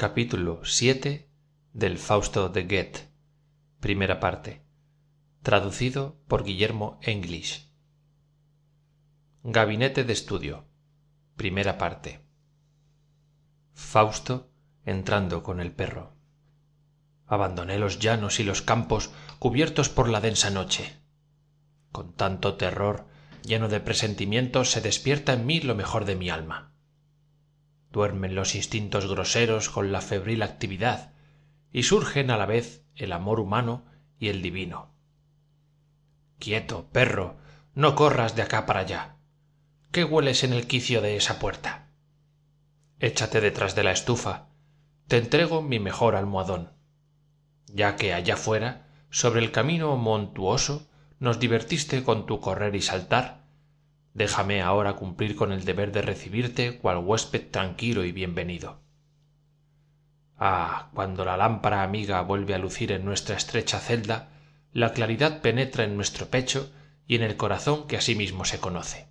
capítulo vii del fausto de goethe traducido por guillermo english. Gabinete de estudio primera parte. Fausto entrando con el perro. Abandoné los llanos y los campos cubiertos por la densa noche. Con tanto terror lleno de presentimientos se despierta en mí lo mejor de mi alma duermen los instintos groseros con la febril actividad y surgen a la vez el amor humano y el divino. Quieto perro no corras de acá para allá qué hueles en el quicio de esa puerta. Échate detrás de la estufa te entrego mi mejor almohadón ya que allá fuera sobre el camino montuoso nos divertiste con tu correr y saltar déjame ahora cumplir con el deber de recibirte cual huésped tranquilo y bien venido ah cuando la lámpara amiga vuelve a lucir en nuestra estrecha celda la claridad penetra en nuestro pecho y en el corazón que a sí mismo se conoce.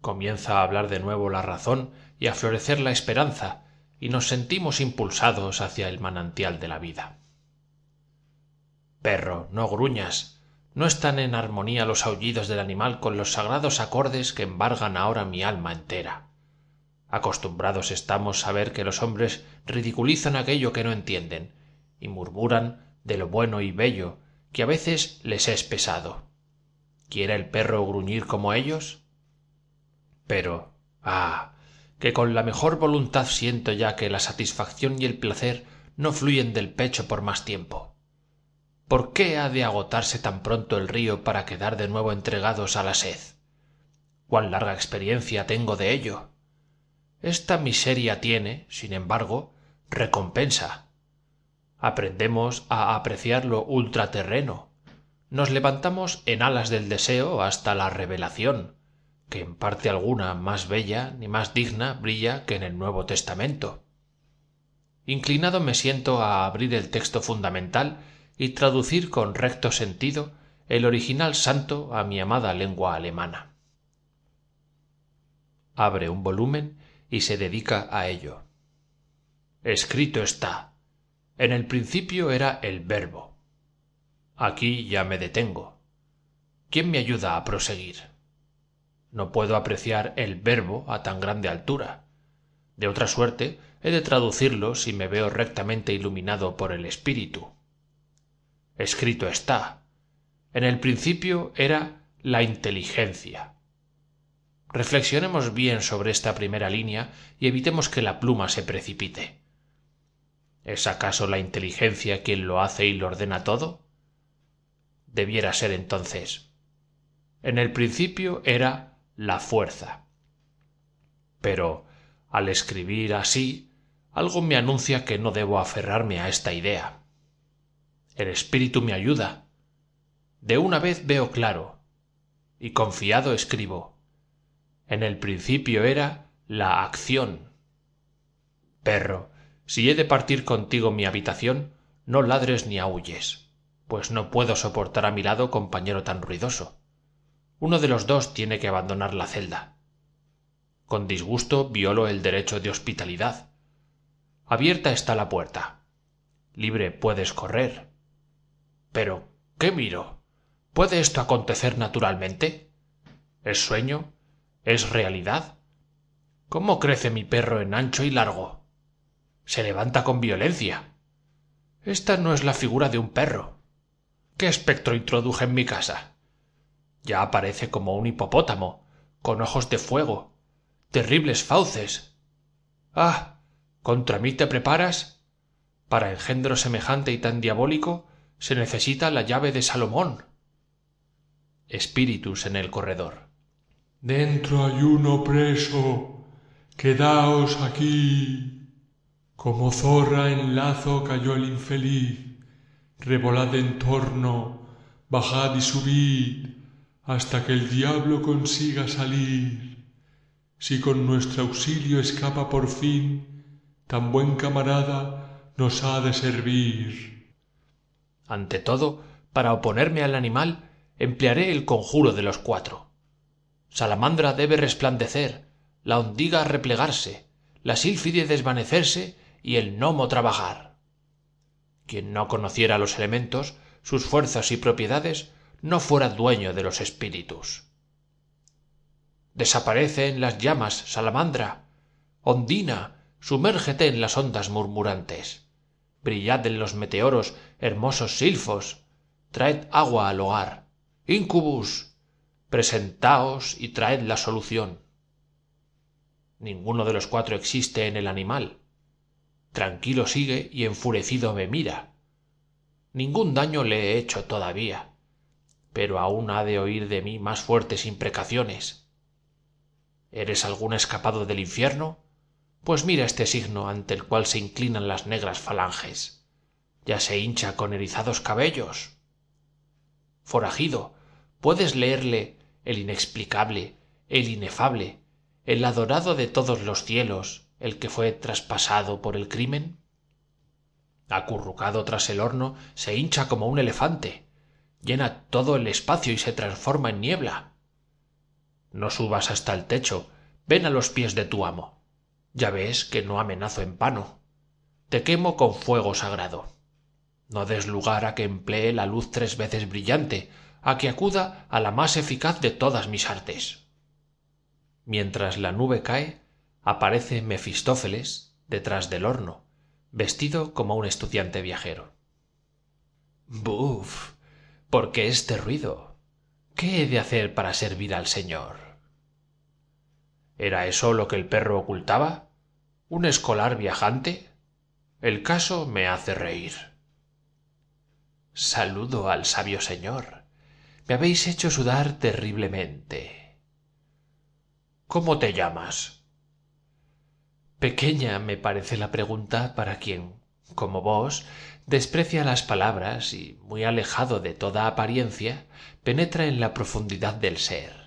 Comienza a hablar de nuevo la razón y a florecer la esperanza y nos sentimos impulsados hacia el manantial de la vida. Perro no gruñas no están en armonía los aullidos del animal con los sagrados acordes que embargan ahora mi alma entera. Acostumbrados estamos a ver que los hombres ridiculizan aquello que no entienden y murmuran de lo bueno y bello que a veces les es pesado. Quiere el perro gruñir como ellos pero ah que con la mejor voluntad siento ya que la satisfacción y el placer no fluyen del pecho por más tiempo por qué ha de agotarse tan pronto el río para quedar de nuevo entregados a la sed cuán larga experiencia tengo de ello esta miseria tiene sin embargo recompensa. Aprendemos a apreciar lo ultraterreno. Nos levantamos en alas del deseo hasta la revelación que en parte alguna más bella ni más digna brilla que en el nuevo testamento. Inclinado me siento a abrir el texto fundamental y traducir con recto sentido el original santo a mi amada lengua alemana. Abre un volumen y se dedica a ello. Escrito está. En el principio era el verbo. Aquí ya me detengo. Quién me ayuda a proseguir no puedo apreciar el verbo a tan grande altura. De otra suerte he de traducirlo si me veo rectamente iluminado por el espíritu escrito está. En el principio era la inteligencia. Reflexionemos bien sobre esta primera línea y evitemos que la pluma se precipite. Es acaso la inteligencia quien lo hace y lo ordena todo debiera ser entonces. En el principio era la fuerza. Pero al escribir así algo me anuncia que no debo aferrarme a esta idea el espíritu me ayuda. De una vez veo claro. Y confiado escribo. En el principio era la acción. Perro si he de partir contigo mi habitación no ladres ni aúlles pues no puedo soportar a mi lado compañero tan ruidoso. Uno de los dos tiene que abandonar la celda. Con disgusto violo el derecho de hospitalidad. Abierta está la puerta. Libre puedes correr pero qué miro puede esto acontecer naturalmente es sueño es realidad cómo crece mi perro en ancho y largo se levanta con violencia. Esta no es la figura de un perro. Qué espectro introduje en mi casa ya aparece como un hipopótamo con ojos de fuego terribles fauces. Ah contra mí te preparas para engendro semejante y tan diabólico se necesita la llave de salomón. Espíritus en el corredor. Dentro hay uno preso quedaos aquí. Como zorra en lazo cayó el infeliz. Revolad en torno. Bajad y subid hasta que el diablo consiga salir. Si con nuestro auxilio escapa por fin tan buen camarada nos ha de servir ante todo para oponerme al animal emplearé el conjuro de los cuatro. Salamandra debe resplandecer la hondiga replegarse la sílfide desvanecerse y el nomo trabajar. Quien no conociera los elementos sus fuerzas y propiedades no fuera dueño de los espíritus. Desaparece en las llamas salamandra. Ondina sumérgete en las ondas murmurantes brillad en los meteoros hermosos silfos. Traed agua al hogar. Incubus presentaos y traed la solución. Ninguno de los cuatro existe en el animal. Tranquilo sigue y enfurecido me mira. Ningún daño le he hecho todavía pero aún ha de oír de mí más fuertes imprecaciones eres algún escapado del infierno pues mira este signo ante el cual se inclinan las negras falanges. Ya se hincha con erizados cabellos. Forajido puedes leerle el inexplicable el inefable el adorado de todos los cielos el que fue traspasado por el crimen. Acurrucado tras el horno se hincha como un elefante llena todo el espacio y se transforma en niebla. No subas hasta el techo ven á los pies de tu amo ya ves que no amenazo en vano. Te quemo con fuego sagrado. No des lugar á que emplee la luz tres veces brillante á que acuda á la más eficaz de todas mis artes. Mientras la nube cae aparece mefistófeles detrás del horno vestido como un estudiante viajero. Buf por qué este ruido qué he de hacer para servir al señor era eso lo que el perro ocultaba un escolar viajante el caso me hace reír. Saludo al sabio señor. Me habéis hecho sudar terriblemente. Cómo te llamas pequeña me parece la pregunta para quien como vos desprecia las palabras y muy alejado de toda apariencia penetra en la profundidad del ser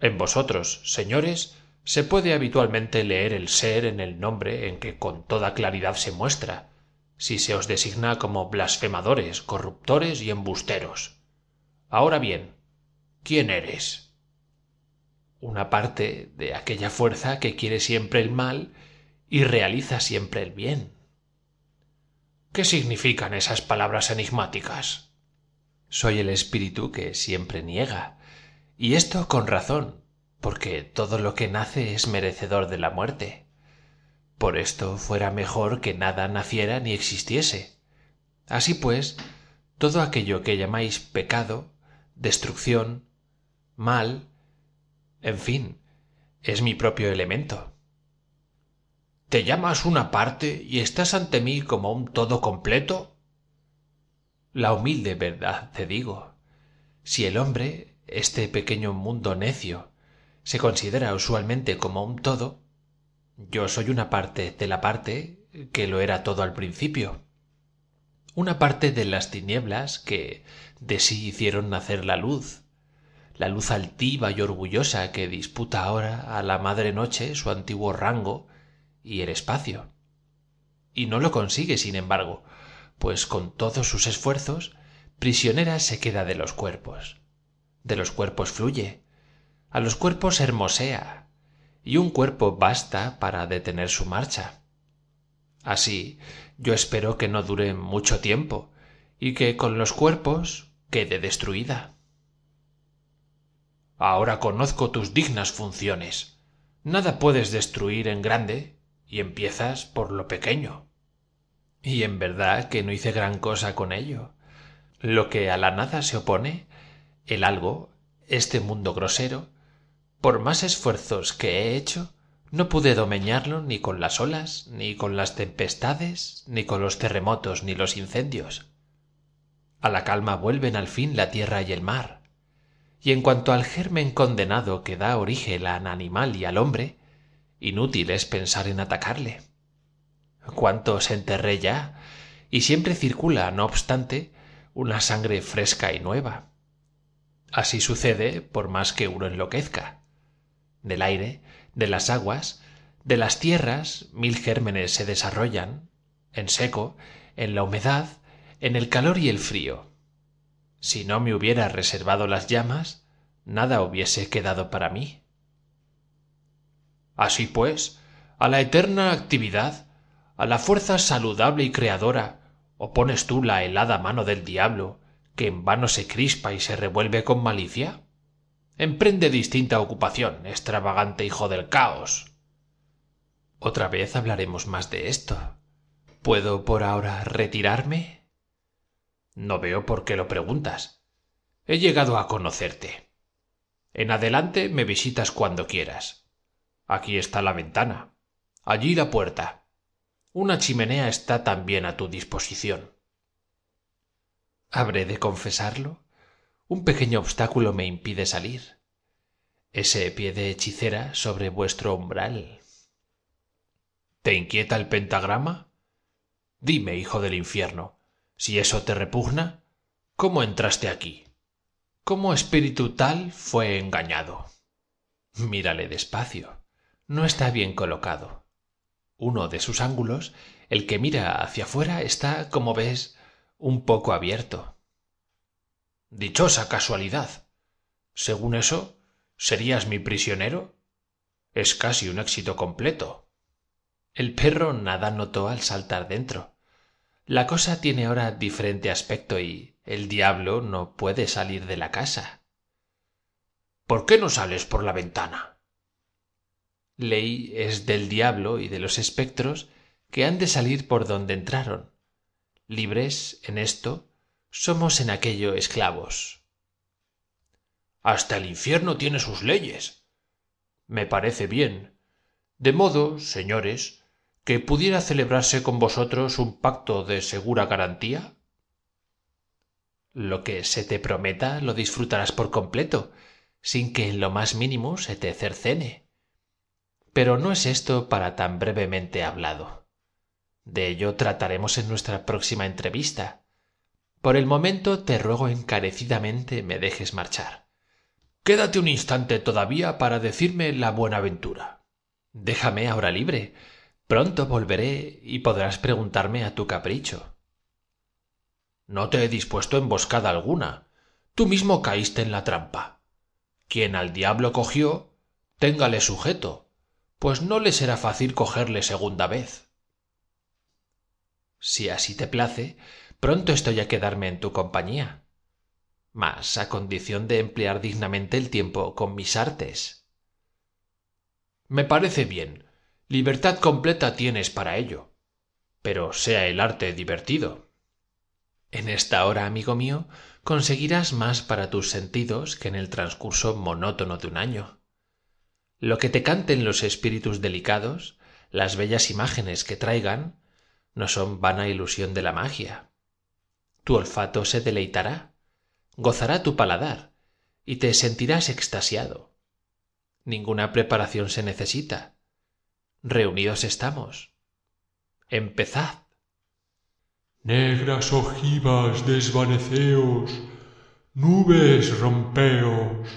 en vosotros señores se puede habitualmente leer el ser en el nombre en que con toda claridad se muestra si se os designa como blasfemadores corruptores y embusteros. Ahora bien quién eres una parte de aquella fuerza que quiere siempre el mal y realiza siempre el bien. Qué significan esas palabras enigmáticas soy el espíritu que siempre niega y esto con razón porque todo lo que nace es merecedor de la muerte. Por esto fuera mejor que nada naciera ni existiese. Así pues todo aquello que llamáis pecado destrucción mal en fin es mi propio elemento. Te llamas una parte y estás ante mí como un todo completo la humilde verdad te digo si el hombre este pequeño mundo necio se considera usualmente como un todo yo soy una parte de la parte que lo era todo al principio. Una parte de las tinieblas que de sí hicieron nacer la luz la luz altiva y orgullosa que disputa ahora á la madre noche su antiguo rango y el espacio. Y no lo consigue sin embargo pues con todos sus esfuerzos prisionera se queda de los cuerpos de los cuerpos fluye. Á los cuerpos hermosea. Y un cuerpo basta para detener su marcha. Así yo espero que no dure mucho tiempo y que con los cuerpos quede destruida. Ahora conozco tus dignas funciones. Nada puedes destruir en grande y empiezas por lo pequeño. Y en verdad que no hice gran cosa con ello. Lo que á la nada se opone el algo este mundo grosero por más esfuerzos que he hecho no pude domeñarlo ni con las olas ni con las tempestades ni con los terremotos ni los incendios. A la calma vuelven al fin la tierra y el mar. Y en cuanto al germen condenado que da origen al animal y al hombre inútil es pensar en atacarle. Cuántos enterré ya y siempre circula no obstante una sangre fresca y nueva así sucede por más que uno enloquezca. Del aire de las aguas de las tierras mil gérmenes se desarrollan en seco en la humedad en el calor y el frío. Si no me hubiera reservado las llamas nada hubiese quedado para mí. Así pues á la eterna actividad a la fuerza saludable y creadora opones tú la helada mano del diablo que en vano se crispa y se revuelve con malicia emprende distinta ocupación extravagante hijo del caos. Otra vez hablaremos más de esto. Puedo por ahora retirarme no veo por qué lo preguntas. He llegado a conocerte. En adelante me visitas cuando quieras. Aquí está la ventana. Allí la puerta. Una chimenea está también a tu disposición habré de confesarlo un pequeño obstáculo me impide salir. Ese pie de hechicera sobre vuestro umbral. Te inquieta el pentagrama dime hijo del infierno si eso te repugna cómo entraste aquí cómo espíritu tal fue engañado mírale despacio no está bien colocado. Uno de sus ángulos el que mira hacia fuera está como ves un poco abierto. Dichosa casualidad. Según eso serías mi prisionero es casi un éxito completo. El perro nada notó al saltar dentro. La cosa tiene ahora diferente aspecto y el diablo no puede salir de la casa. Por qué no sales por la ventana ley es del diablo y de los espectros que han de salir por donde entraron libres en esto somos en aquello esclavos. Hasta el infierno tiene sus leyes. Me parece bien. De modo señores que pudiera celebrarse con vosotros un pacto de segura garantía. Lo que se te prometa lo disfrutarás por completo sin que en lo más mínimo se te cercene. Pero no es esto para tan brevemente hablado de ello trataremos en nuestra próxima entrevista. Por el momento te ruego encarecidamente me dejes marchar. Quédate un instante todavía para decirme la buenaventura déjame ahora libre. Pronto volveré y podrás preguntarme a tu capricho. No te he dispuesto emboscada alguna. Tú mismo caíste en la trampa. Quien al diablo cogió téngale sujeto pues no le será fácil cogerle segunda vez si así te place pronto estoy a quedarme en tu compañía. Mas a condición de emplear dignamente el tiempo con mis artes. Me parece bien. Libertad completa tienes para ello. Pero sea el arte divertido. En esta hora amigo mío conseguirás más para tus sentidos que en el transcurso monótono de un año. Lo que te canten los espíritus delicados las bellas imágenes que traigan no son vana ilusión de la magia. Tu olfato se deleitará gozará tu paladar y te sentirás extasiado. Ninguna preparación se necesita. Reunidos estamos. Empezad. Negras ojivas desvaneceos nubes rompeos.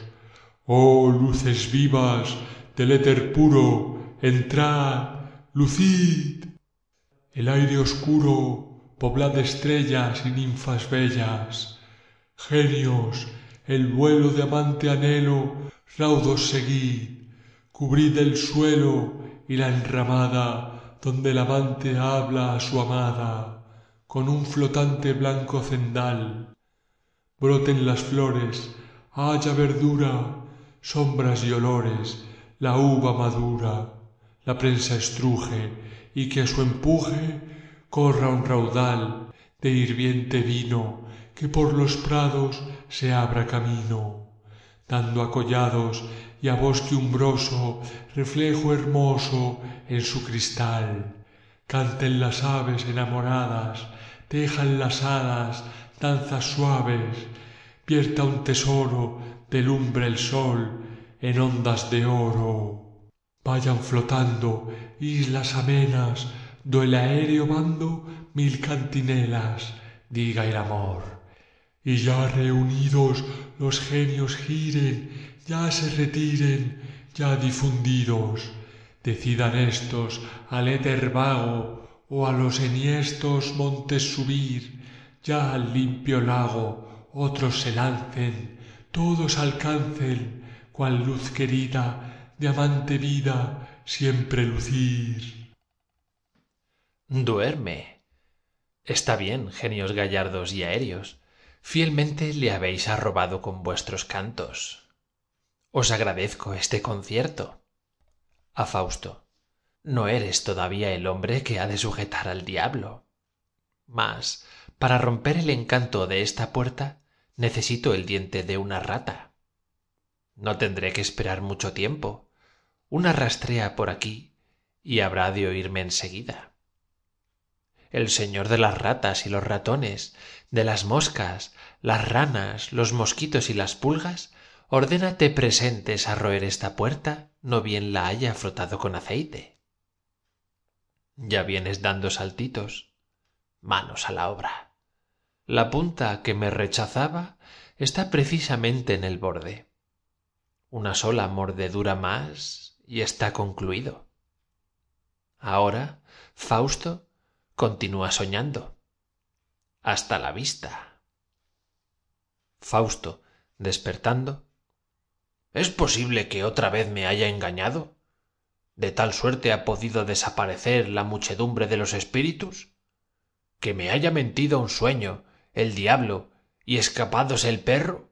Oh luces vivas del éter puro entrad lucid el aire oscuro poblad estrellas y ninfas bellas genios el vuelo de amante anhelo raudos seguid cubrid el suelo y la enramada donde el amante habla a su amada con un flotante blanco cendal. Broten las flores haya verdura sombras y olores la uva madura la prensa estruje y que a su empuje corra un raudal de hirviente vino que por los prados se abra camino dando a collados y a bosque umbroso reflejo hermoso en su cristal. Canten las aves enamoradas tejan las hadas danzas suaves vierta un tesoro de lumbre el sol en ondas de oro vayan flotando islas amenas do el aéreo mando mil cantinelas diga el amor. Y ya reunidos los genios giren ya se retiren ya difundidos decidan éstos al éter vago o a los enhiestos montes subir ya al limpio lago otros se lancen todos alcancen cual luz querida de amante vida siempre lucir. Duerme. Está bien genios gallardos y aéreos. Fielmente le habéis arrobado con vuestros cantos. Os agradezco este concierto. A fausto. No eres todavía el hombre que ha de sujetar al diablo. Mas para romper el encanto de esta puerta necesito el diente de una rata. No tendré que esperar mucho tiempo una rastrea por aquí y habrá de oirme en seguida el señor de las ratas y los ratones de las moscas las ranas los mosquitos y las pulgas ordena te presentes á roer esta puerta no bien la haya frotado con aceite. Ya vienes dando saltitos. Manos á la obra. La punta que me rechazaba está precisamente en el borde. Una sola mordedura más y está concluido. Ahora fausto continúa soñando. Hasta la vista. Fausto despertando. Es posible que otra vez me haya engañado de tal suerte ha podido desaparecer la muchedumbre de los espíritus que me haya mentido un sueño el diablo y escapádose el perro